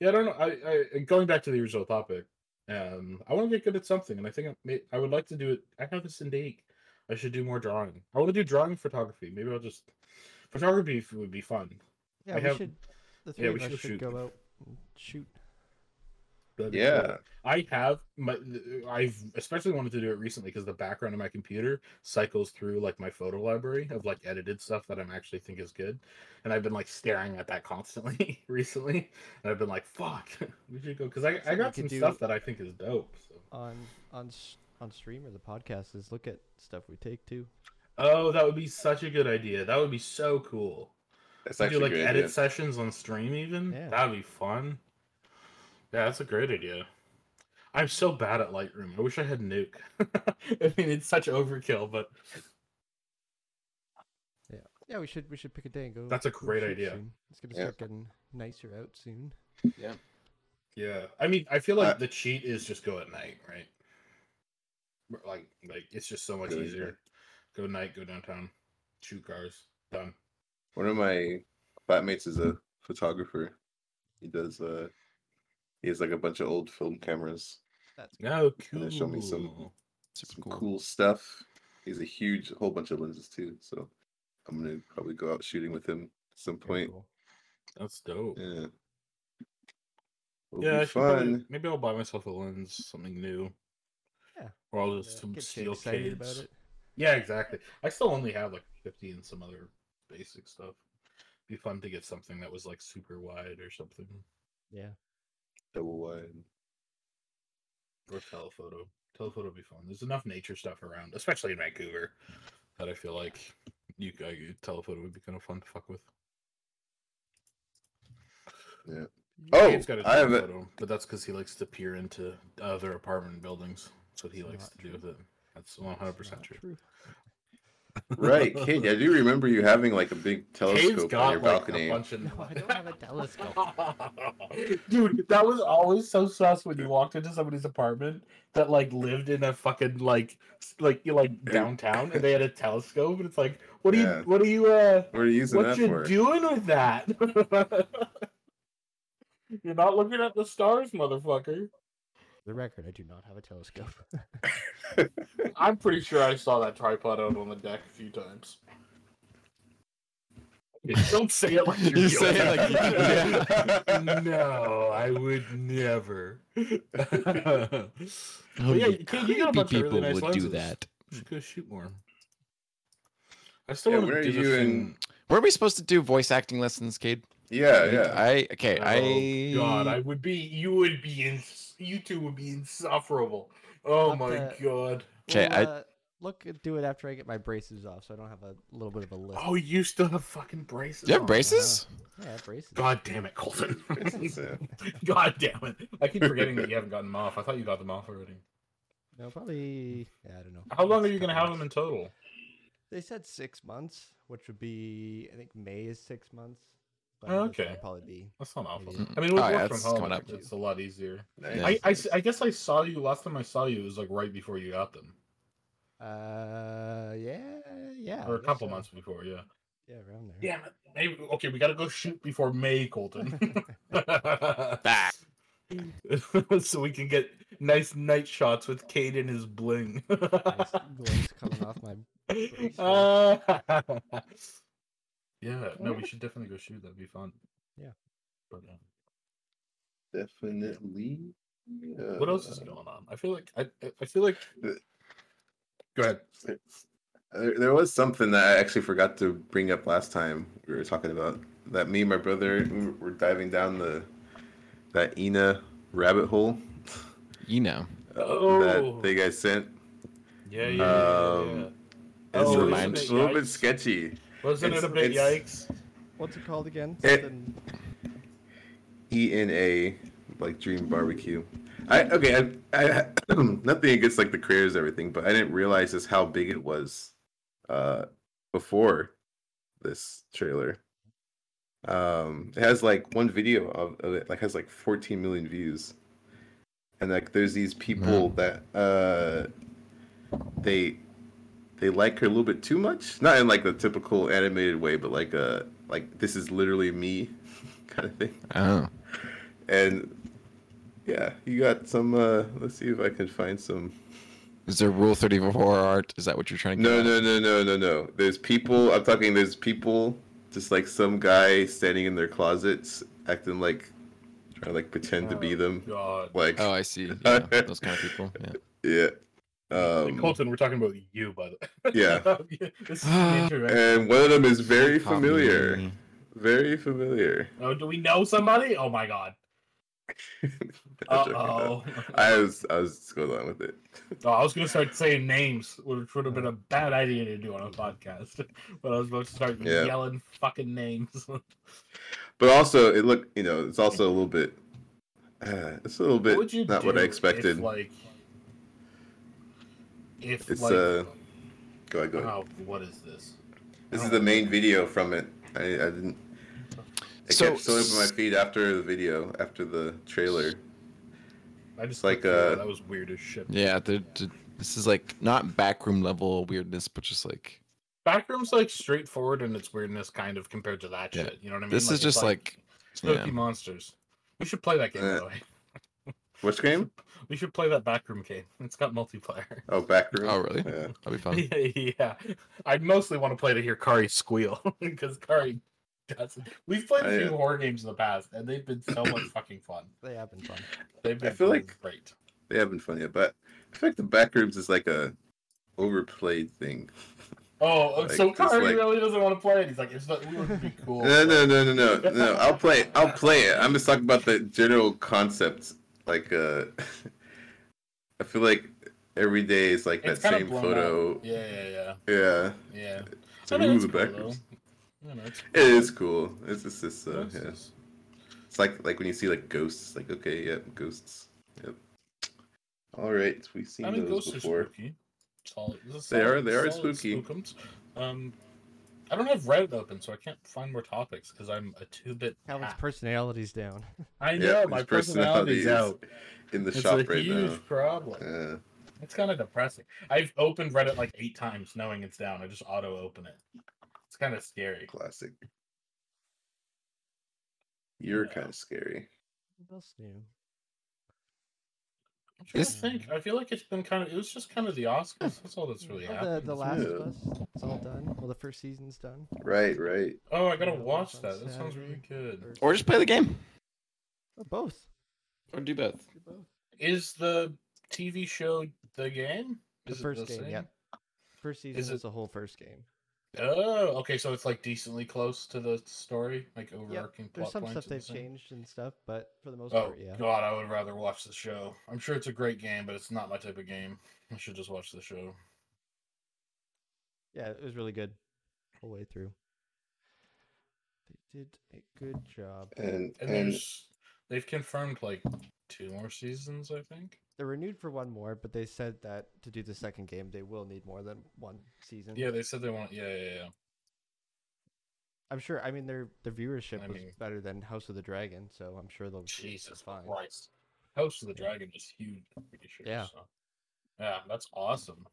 Yeah, I don't know. I, I going back to the original topic. Um, I want to get good at something, and I think I, may, I would like to do it. I have this in Dake. I should do more drawing. I want to do drawing photography. Maybe I'll just photography would be fun. Yeah, I we have- should. The three yeah, of we us should should go out and shoot. That'd yeah. cool. I have my I've especially wanted to do it recently because the background of my computer cycles through like my photo library of like edited stuff that I'm actually think is good. And I've been like staring at that constantly <laughs> recently. And I've been like, fuck, <laughs> we should go because I, I got some stuff that I think is dope. So on on on stream or the podcast is look at stuff we take too. Oh, that would be such a good idea. That would be so cool. That's Do actually like a great edit idea. sessions on stream even? Yeah. That'd be fun. Yeah, that's a great idea. I'm so bad at Lightroom. I wish I had Nuke. <laughs> I mean, it's such overkill, but Yeah, yeah. We should we should pick a day and go. That's a great idea. soon. It's gonna Yeah. start getting nicer out soon. yeah. Yeah. I mean, I feel like Uh, the cheat is just go at night, right? Like, like it's just so much Good easier. Go night, go downtown, shoot cars, done. One of my flatmates is a photographer. He does uh he has like a bunch of old film cameras, That's oh, No, And cool. then show me some- Super some cool. cool. stuff. He's a huge whole bunch of lenses too. So I'm gonna probably go out shooting with him at some point. cool. That's dope. Yeah. It'll yeah, be should probably- fun. maybe I'll buy myself a lens, something new. Yeah. Or I'll Yeah, just some get steel excited cades. it. Yeah, exactly. I still only have like 50 and some other basic stuff. Be fun to get something that was like super wide or something. Yeah. Double wide. Or telephoto. Telephoto would be fun. There's enough nature stuff around, especially in Vancouver, that I feel like you I, telephoto would be kind of fun to fuck with. Yeah. Oh, Cade's got a I have it. but that's because he likes to peer into other apartment buildings. That's what he It's likes not to do with it. That's 100 percent Not true. Right, Cade. I do remember you having like a big Cade's telescope on got your like balcony. a bunch of. No, I don't have a telescope. <laughs> Dude, that was always so sus when you walked into somebody's apartment that like lived in a fucking like like you like downtown and they had a telescope and it's like, what are Yeah. you what are you uh What are you using what that you for? doing with that? <laughs> You're not looking at the stars, motherfucker. For the record, I do not have a telescope. <laughs> I'm pretty sure I saw that tripod out on the deck a few times. Don't say it like you're You say guilty. it like you- <laughs> no, I would never. <laughs> Oh, yeah, you you can't- you got a creepy bunch of really people nice would do that. Just go shoot more. I still Yeah, want to do you this in- thing. Weren't we supposed to do voice acting lessons, Cade? Yeah, yeah. I okay. Oh I God, I would be. You would be in. You two would be insufferable. Oh Not my the- god. Okay, We'll, I- uh, look do it after I get my braces off, so I don't have a little bit of a list. Oh, you still have fucking braces. Do you have on. braces? yeah, I have braces. God damn it, Colton. <laughs> <laughs> God damn it. I keep forgetting that you haven't gotten them off. I thought you got them off already. No, probably. Yeah, I don't know. How long are you going to have them in total? They said six months, which would be I think May is six months. But Oh, this one okay. will probably be. That's not awful. Maybe- I mean, with Oh, yeah, work from it's home, coming up. it's a lot easier. Yeah. I I, I s- I guess I saw you last time I saw you. It was like right before you got them, Uh, yeah, yeah. or a couple so. months before. Yeah. Yeah, around there. Yeah. Maybe, okay, we got to go shoot before May, Colton. <laughs> Back. <laughs> so we can get nice night shots with Cade and his bling. Nice <laughs> coming off my. Bracelet. Yeah, no, we should definitely go shoot. That'd be fun. Yeah. But uh, Definitely. what else is uh, going on? I feel like I I- I feel like. Go ahead. There, there was something that I actually forgot to bring up last time we were talking about that me and my brother were diving down the that ENA rabbit hole You know. uh, Oh. that thing I sent. Yeah, yeah, yeah, yeah, Um, yeah. It's Oh, a, it's a little bit sketchy. Wasn't it a bit it's- yikes? What's it called again? It- Something. E N A like Dream Barbecue. I okay. I, I <clears throat> nothing against like the creators and everything, but I didn't realize just how big it was uh before this trailer. Um, it has like one video of, of it like has like 14 million views, and like there's these people that uh they they like her a little bit too much, not in like the typical animated way, but like uh like this is literally me <laughs> kind of thing Oh. and yeah, you got some. uh Let's see if I can find some. Is there Rule 34 art? Is that what you're trying to No, at? no, no, no, no, no. There's people. I'm talking. There's people. Just like some guy standing in their closets, acting like trying to like pretend to be Oh, them. God. Like Oh, I see. <laughs> Yeah, those kind of people. Yeah. yeah. Like, Um, Colton, we're talking about you, by the way. Yeah. <laughs> this is the introduction. <sighs> and one of them is very Copy familiar. me. Very familiar. Oh, do we know somebody? Oh my god. <laughs> Uh oh. I was I was just going on with it. Oh, I was gonna start saying names, which would have been a bad idea to do on a podcast. <laughs> But I was about to start Yeah. yelling fucking names. But also, it looked. You know, it's also a little bit. Uh, <sighs> it's a little bit would you not what do I if, expected. like, if It's like, uh. Go ahead. Go ahead. oh, what is this? This is the main video from it. I, I didn't. It So- kept showing up on my feed after the video, after the trailer. I just like, like uh, that was weird as shit. Yeah, the, the, this is like not backroom level weirdness, but just like Backroom's like straightforward in its weirdness, kind of compared to that Yeah. shit. You know what I mean? this is just like, Spooky yeah. Monsters. We should play that game, by Uh, the way. Which game? <laughs> We should play that backroom game. It's got multiplayer. Oh, Backroom. Oh, really? Yeah. that'd be fun. <laughs> yeah, yeah. I mostly want to play to hear Khari squeal <laughs> because Khari doesn't. We've played a few uh, horror games in the past, and they've been so much <coughs> fucking fun. They have been fun. They've been I feel like- great. They haven't fun yet, but I feel like the Backrooms is like a overplayed thing. Oh, Like, so just Khari like- really doesn't want to play it. He's like, it's not, it would be cool. No, no, no, no, no, no. I'll play. It. I'll play it. I'm just talking about the general concept. Like, uh, <laughs> I feel like every day is like It's that same photo. out. Yeah, yeah, yeah, Yeah. yeah. So I mean, ooh, it's cool, know, it's It is cool. It's just this. Uh, It's yeah. just- It's like like when you see like ghosts. Like okay, yep, ghosts. Yep. All right, we've seen I mean, those ghosts before. are spooky. Solid, this They are- they are spooky. spookums. Um, I don't have Reddit open, so I can't find more topics because I'm a two-bit. Calvin's hack. personality's down. I know Yeah, my his personality personality's is out. in the It's shop a right huge now. problem. Yeah. It's kind of depressing. I've opened Reddit like eight times, knowing it's down. I just auto open it. It's kind of scary. Classic. You're Yeah. kind of scary. What else new? I'm trying This- to think. I feel like it's been kind of. It was just kind of the Oscars. That's all that's really Oh, the happened. the Last. Yeah. of Us. It's all done. Well, the first season's done. Right, right. Oh, I gotta watch that. That sounds really good. Or just play the game. Or both. Or do both. Do both. Is the TV show the game? The Is it first the game, same? yeah. First season Is is, it- the whole first game. Oh, okay. So it's like decently close to the story, like overarching There's plot some points. stuff are the they've same? changed and stuff, but for the most Oh part, yeah. God, I would rather watch the show. I'm sure it's a great game, but it's not my type of game. I should just watch the show. Yeah, it was really good. Whole way through. They did a good job. And And, and there's they've confirmed like two more seasons, I think. They're renewed for one more, but they said that to do the second game, they will need more than one season. Yeah, they said they want. Yeah, yeah, yeah. I'm sure. I mean, their their viewership I was mean- better than House of the Dragon, so I'm sure they'll be Jesus fine. Christ. House of the Dragon is huge. I'm pretty sure. Yeah. so. Yeah, that's awesome.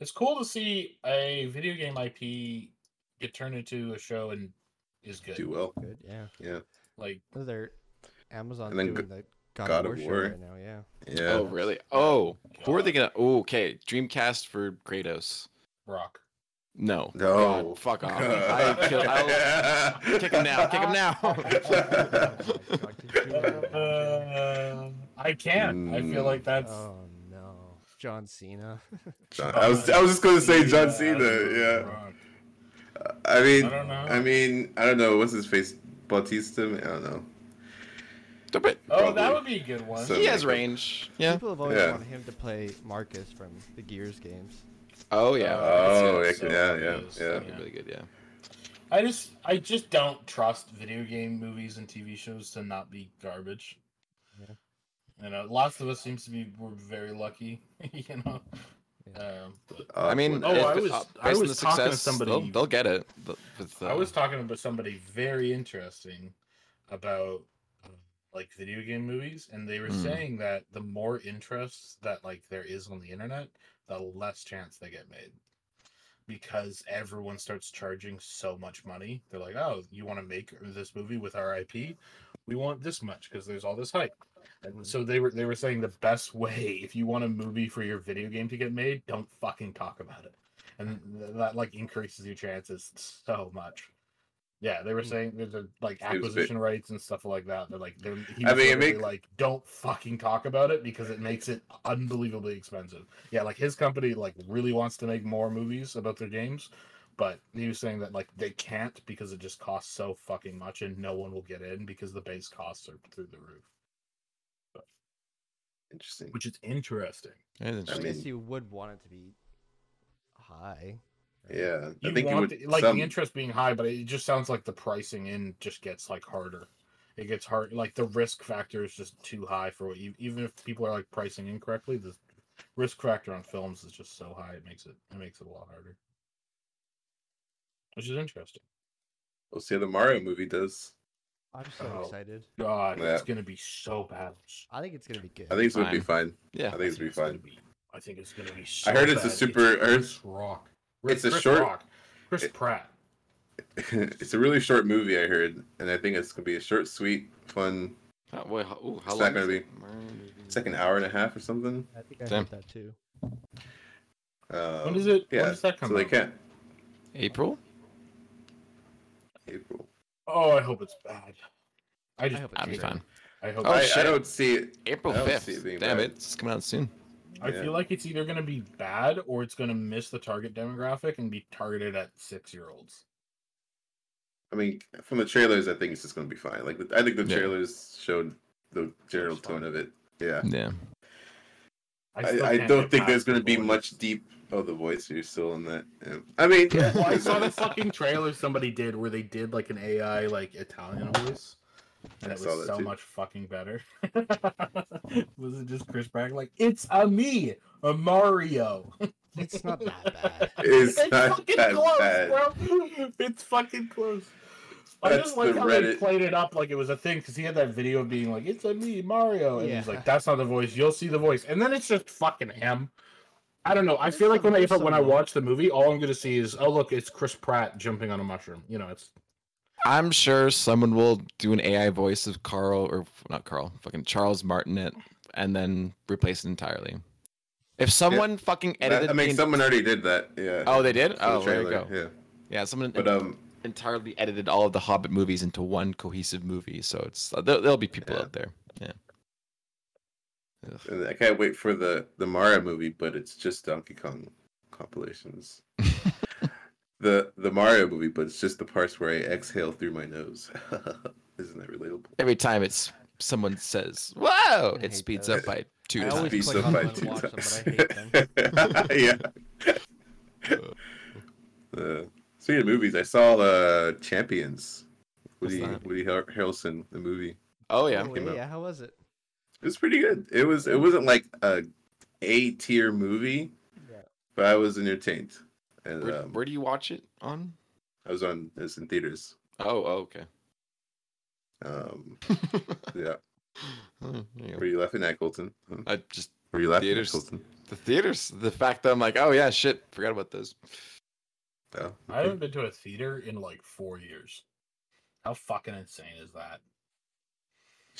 It's cool to see a video game IP get turned into a show and is good. do well. Good, yeah. Yeah. Like They're Amazon's And then doing the God, God of of War, War. right now. Yeah. Yeah. Oh really? Oh, who are they gonna? Oh, okay. Dreamcast for Kratos. Rock. No. No. God, fuck off. I kill, I'll <laughs> kick him now. Kick him now. My God, could you imagine? Uh, I can't. I feel like that's. oh no, John Cena. John- I was I was just gonna say John Cena. Yeah. Rock. I mean, I don't know. I mean, I don't know. What's his face? Bautista? I don't know. But Oh, that would be a good one. So- he has range. Yeah. People have always Yeah. wanted him to play Marcus from the Gears games. Oh yeah. Oh, That's yeah, it. yeah, it yeah, is. yeah. That'd really good. Yeah. I just, I just don't trust video game movies and TV shows to not be garbage. Yeah. You know, Last of Us seems to be we're very lucky. <laughs> You know. Um, but Uh, I mean, Oh, if- I was- uh, I based on was the talking to somebody- They'll, they'll get it. th- With, uh, I was talking about somebody very interesting about uh, like video game movies, and they were Hmm. saying that the more interest that like there is on the internet, the less chance they get made. Because everyone starts charging so much money. They're like, oh, you want to make this movie with our IP? We want this much because there's all this hype. And so they were they were saying the best way if you want a movie for your video game to get made, don't fucking talk about it. And that like increases your chances so much. Yeah, they were Hmm. saying there's a like Seems a bit- acquisition rights and stuff like that. They're like they're he I mean, it literally make- like don't fucking talk about it because it makes it unbelievably expensive. Yeah, like his company like really wants to make more movies about their games, but he was saying that like they can't because it just costs so fucking much and no one will get in because the base costs are through the roof, Interesting. which is interesting. Yeah, it's I, guess you would want it to be high. Right? Yeah, I You think you want would the- like some, the interest being high, but it just sounds like the pricing in just gets like harder. It gets hard. Like the risk factor is just too high for what you. Even if people are like pricing incorrectly, the risk factor on films is just so high. It makes it it makes it a lot harder. Which is interesting. We'll see how the Mario movie does. I'm so Oh. excited. God, Yeah. it's gonna be so bad. I think it's gonna be good. I think it's gonna be Fine. fine. yeah. I think it's gonna be gonna fine. be. I think it's gonna be. So I heard it's a bad. super- I heard- Chris it's a Chris short- Rock. Chris it- Pratt. <laughs> it's a really short movie, I heard, and I think it's gonna be a short, sweet, fun. How, wait, how, ooh, how It's long not gonna is be- it? Mario. It's like an hour and a half or something. I think I Damn. heard that too. Um, When is it? Yeah, when does that come so they can't. April. April. Oh, I hope it's bad. I I just hope it's I'll fine. I hope. Oh, I, I don't see it. April I don't fifth. it being Damn bad. it! It's coming out soon. I Yeah. feel like it's either going to be bad or it's going to miss the target demographic and be targeted at six year olds. I mean, from the trailers, I think it's just gonna be fine. Like, I think the Yeah. trailers showed the general tone of it. Yeah. Yeah. I, still I can't don't think there's going to be voice. much deep. Oh, the voice. You're still in that. Yeah. I mean, Well, I saw the <laughs> fucking trailer somebody did where they did like an AI like Italian voice, and I it saw was that so too. much fucking better. <laughs> was it just Chris Pratt like it's a me, a Mario? <laughs> It's not that bad. it's it's not fucking that close, bad. bro. <laughs> It's fucking close. I just like the how they played it up like it was a thing because he had that video of being like, "It's a me, Mario," and he's like, "That's not the voice. You'll see the voice," and then it's just fucking him. I don't know. I There's feel like when I if, there's when I watch the movie, all I'm gonna see is, "Oh, look, it's Chris Pratt jumping on a mushroom." You know, it's I'm sure someone will do an AI voice of Carl or not Carl, fucking Charles Martinet, and then replace it entirely. If someone fucking That- edited, I mean, the someone already did that. Yeah. oh, they did. for the Oh, there you go. Yeah. Yeah, someone But um, entirely edited all of the Hobbit movies into one cohesive movie. So it's uh, there, there'll be people Yeah. out there. Yeah. Ugh. I can't wait for the the Mario movie, but it's just Donkey Kong compilations. <laughs> the the Mario movie, but it's just the parts where I exhale through my nose. <laughs> Isn't that relatable? Every time it's someone says "Whoa," I it speeds those. up by two I always times. Speeds up by two watch them, but I hate <laughs> yeah. <laughs> Uh, speaking of movies, I saw uh, Champions. Woody? Woody Har- Harrelson, the movie. Oh yeah. Oh, came out. yeah, how was it? It was pretty good. It was. It wasn't like a A tier movie, Yeah. but I was entertained. And Where, um, where do you watch it on? I was on. It was in theaters. Oh, oh okay. Um, <laughs> yeah. Oh, you. Were you laughing at Colton? Huh? I just Were you laughing Theaters. at Colton? the theaters. The fact that I'm like, oh yeah, shit, forgot about those. Oh, I haven't been to a theater in like four years. How fucking insane is that?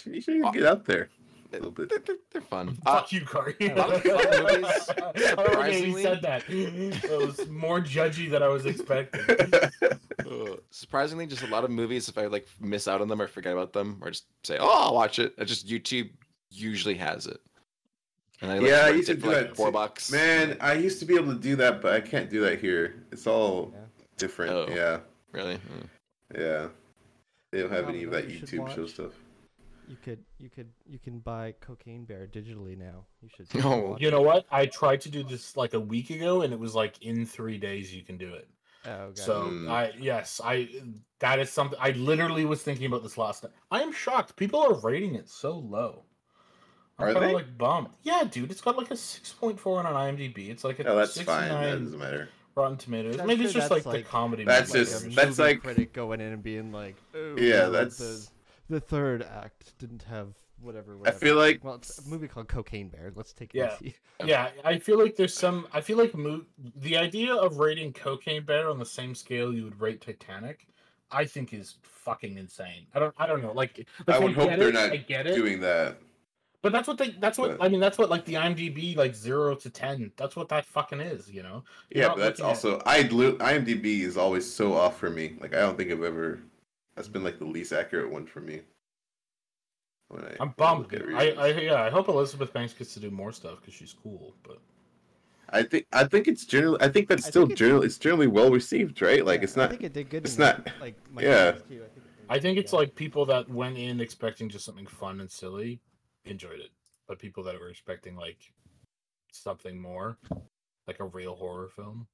You should get out there a little bit. They're, they're, they're fun. Uh, Fuck you, Corey. a lot movies. I like he Surprisingly- said that. It was more judgy than I was expecting. <laughs> uh, surprisingly, just a lot of movies. If I like miss out on them or forget about them, or just say, "Oh, I'll watch it," it just YouTube usually has it. And I, like, Yeah, I rent used to do for, like, that four bucks. Man, I used to be able to do that, but I can't do that here. It's all Yeah. different. Oh. Yeah, really? Mm. yeah. They don't have Well, any of that YouTube show stuff. You could you could you can buy Cocaine Bear digitally now. You should. No, You know what? I tried to do this like a week ago, and it was like in three days you can do it. Oh, okay. So Mm. I yes, I that is something I literally was thinking about this last night. I am shocked. People are rating it so low. I'm Are kinda they? like bummed. Yeah, dude, it's got like a six point four on IMDb. It's like a Oh, that's 69 fine. That doesn't matter. Rotten Tomatoes. I'm Maybe it's just like, that's, like- the comedy. That's movie. just- a that's movie like- critic going in and being like, oh, Yeah, well, that's- the, the third act didn't have whatever. I feel like well, it's a movie called Cocaine Bear. Let's take it Yeah. easy. <laughs> yeah, I feel like there's some. I feel like mo- the idea of rating Cocaine Bear on the same scale you would rate Titanic, I think is fucking insane. I don't. I don't know. Like, like, I would hope they're it, not I get it. doing that. But that's what they. That's what But- I mean. That's what like the IMDb like zero to ten. That's what that fucking is. You know. You're Yeah, but that's looking at- also I IMDb is always so off for me. Like I don't think I've ever. That's been like the least accurate one for me. When I, I'm when I bummed. look at dude. I, I yeah. I hope Elizabeth Banks gets to do more stuff because she's cool. But I think I think it's generally I think that's I still think it- generally it's generally well received, right? Like Yeah, it's I not. think it did good. it's not- like <laughs> my yeah. I think, I think it's yeah. like people that went in expecting just something fun and silly enjoyed it, but people that were expecting like something more, like a real horror film.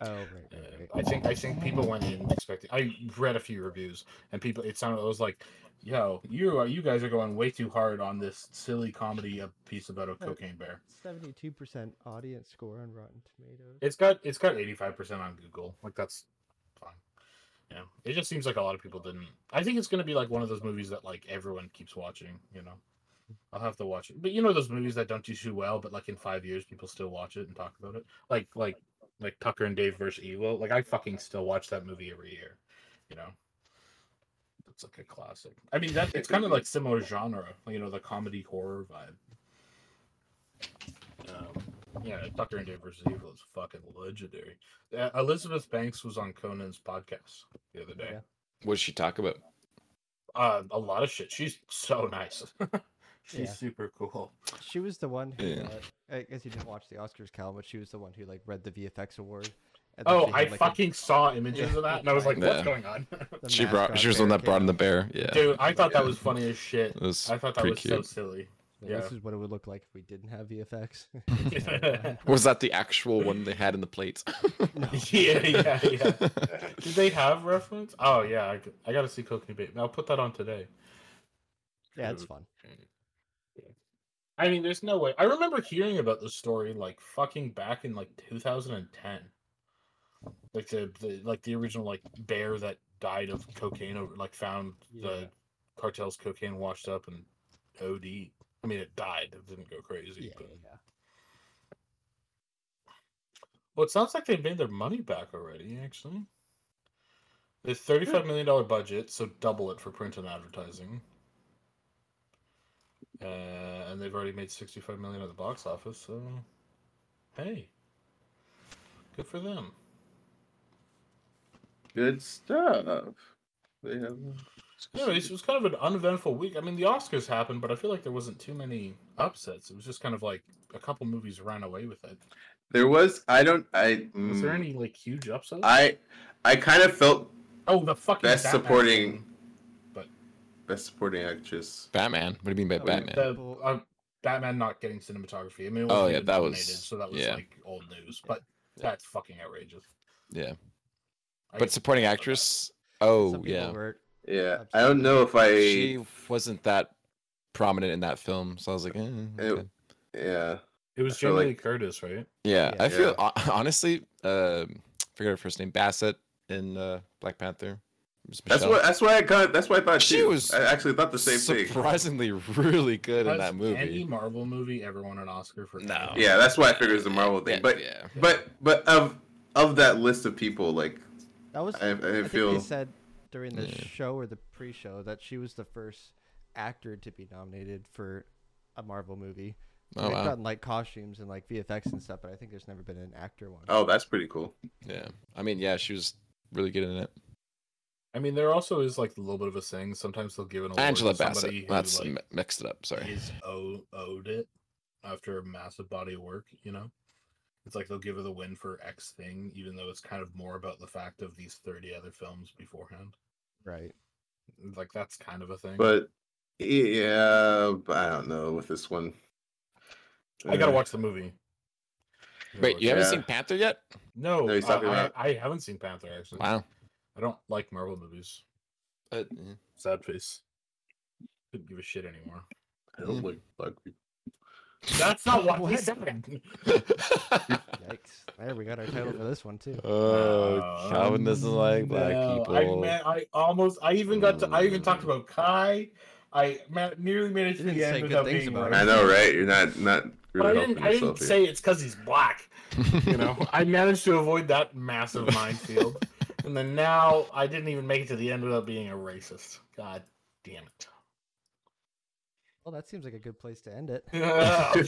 Oh right, Uh, right, right. I think I think people went in expecting. I read a few reviews, and people it sounded it was like, "Yo, you are you guys are going way too hard on this silly comedy uh, piece about a cocaine bear." Seventy-two percent audience score on Rotten Tomatoes. It's got it's got eighty five percent on Google. Like that's fine. Yeah, it just seems like a lot of people didn't. I think it's gonna be like one of those movies that like everyone keeps watching. You know, I'll have to watch it. But you know those movies that don't do too well, but like in five years people still watch it and talk about it. Like like like Tucker and Dale versus Evil. Like I fucking still watch that movie every year. You know. It's like a classic. I mean, that it's kind of like similar genre, you know, the comedy horror vibe. Um, yeah, Tucker and Dale versus Evil is fucking legendary. Uh, Elizabeth Banks was on Conan's podcast the other day. Yeah. What did she talk about? Uh, a lot of shit. She's so nice. <laughs> She's Yeah. super cool. She was the one who. Yeah. Uh, I guess you didn't watch the Oscars, Cal, but she was the one who like read the VFX award. and Oh, I had, like, a- fucking saw images Yeah. of that, and I was like, "What's going on?" She brought. She was the one that brought in the bear. Yeah. Dude, I thought that was funny as shit. Was I thought that was cute. so silly. Yeah, yeah. This is what it would look like if we didn't have VFX. <laughs> <laughs> Was that the actual one they had in the plates? <laughs> yeah, yeah, yeah. Did they have reference? Oh yeah, I gotta see Cocaine Bear. I'll put that on today. yeah, it's fun. I mean, there's no way. I remember hearing about the story like fucking back in like 2010. Like the, the like the original like bear that died of cocaine over like found Yeah. the cartel's cocaine washed up and OD. I mean, it died. It didn't go crazy. Yeah, but... yeah. Well, it sounds like they made their money back already. Actually, the thirty-five million dollar budget, so double it for print and advertising. Uh, and they've already made sixty-five million at the box office. So, hey, good for them. Good stuff. They have. Anyways, it was kind of an uneventful week. I mean, the Oscars happened, but I feel like there wasn't too many upsets. It was just kind of like a couple movies ran away with it. There was. I don't. I. Was there mm, any like huge upsets? I. I kind of felt oh, the fucking best Batman supporting. thing. Best supporting actress. Batman. What do you mean by Oh, Batman? The, uh, Batman not getting cinematography. I mean, it Oh, yeah, that was- so that was yeah. like old news. But that's fucking outrageous. yeah. I- But supporting actress. Oh yeah. were Yeah, I don't know if I. She wasn't that prominent in that film, so I was like, eh, It- Yeah, it was I Jamie like- Curtis, right? yeah. Yeah. I feel hon- honestly, um, forget her first name, Bassett in uh, Black Panther. Miss that's Michelle. what. That's why I kind of. That's why I thought She too. was I actually thought the same thing. surprisingly really good in that movie. Any Marvel movie ever won an Oscar for? No. anything? Yeah, that's why I figured it was the Marvel thing. Yeah, but yeah. but but of of that list of people, like that was I, I I think feel they said during the Yeah. show or the pre-show that she was the first actor to be nominated for a Marvel movie. Oh They've wow. gotten like costumes and like VFX and stuff, but I think there's never been an actor one. Oh, that's pretty cool. Yeah. I mean, yeah, she was really good in it. I mean, there also is like a little bit of a thing. Sometimes they'll give an award Angela to somebody Bassett. who That's like, mi- mixed it up. Sorry. is owed, owed it after a massive body of work. You know, it's like they'll give her the win for X thing, even though it's kind of more about the fact of these thirty other films beforehand. Right. Like that's kind of a thing. But yeah, I don't know with this one. I gotta Uh, watch the movie. Wait, you haven't Yeah. seen Panther yet? No, No, he's I- I, I haven't seen Panther actually. Wow. I don't like Marvel movies. Uh, Sad face. Couldn't give a shit anymore. I don't like black people. That's not <laughs> what he What? said. Yikes. There we got our title for this one too. oh, Uh, Calvin doesn't like black no, people. I, man, I almost, I even got to, I even talked about Kai. I ma- nearly made it to the end say good without things being about right. <laughs> I know, right? You're not not But really I helping didn't, I yourself didn't here. say it's because he's black. <laughs> You know, I managed to avoid that massive minefield, and then now I didn't even make it to the end without being a racist. God damn it! Well, that seems like a good place to end it. <laughs> Oh. <laughs>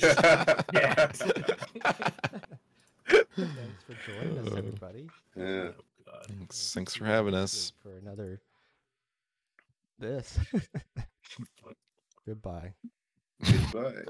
Thanks for joining us, everybody. yeah. Oh, God. thanks, thanks for having us. For another this. <laughs> Goodbye. Goodbye.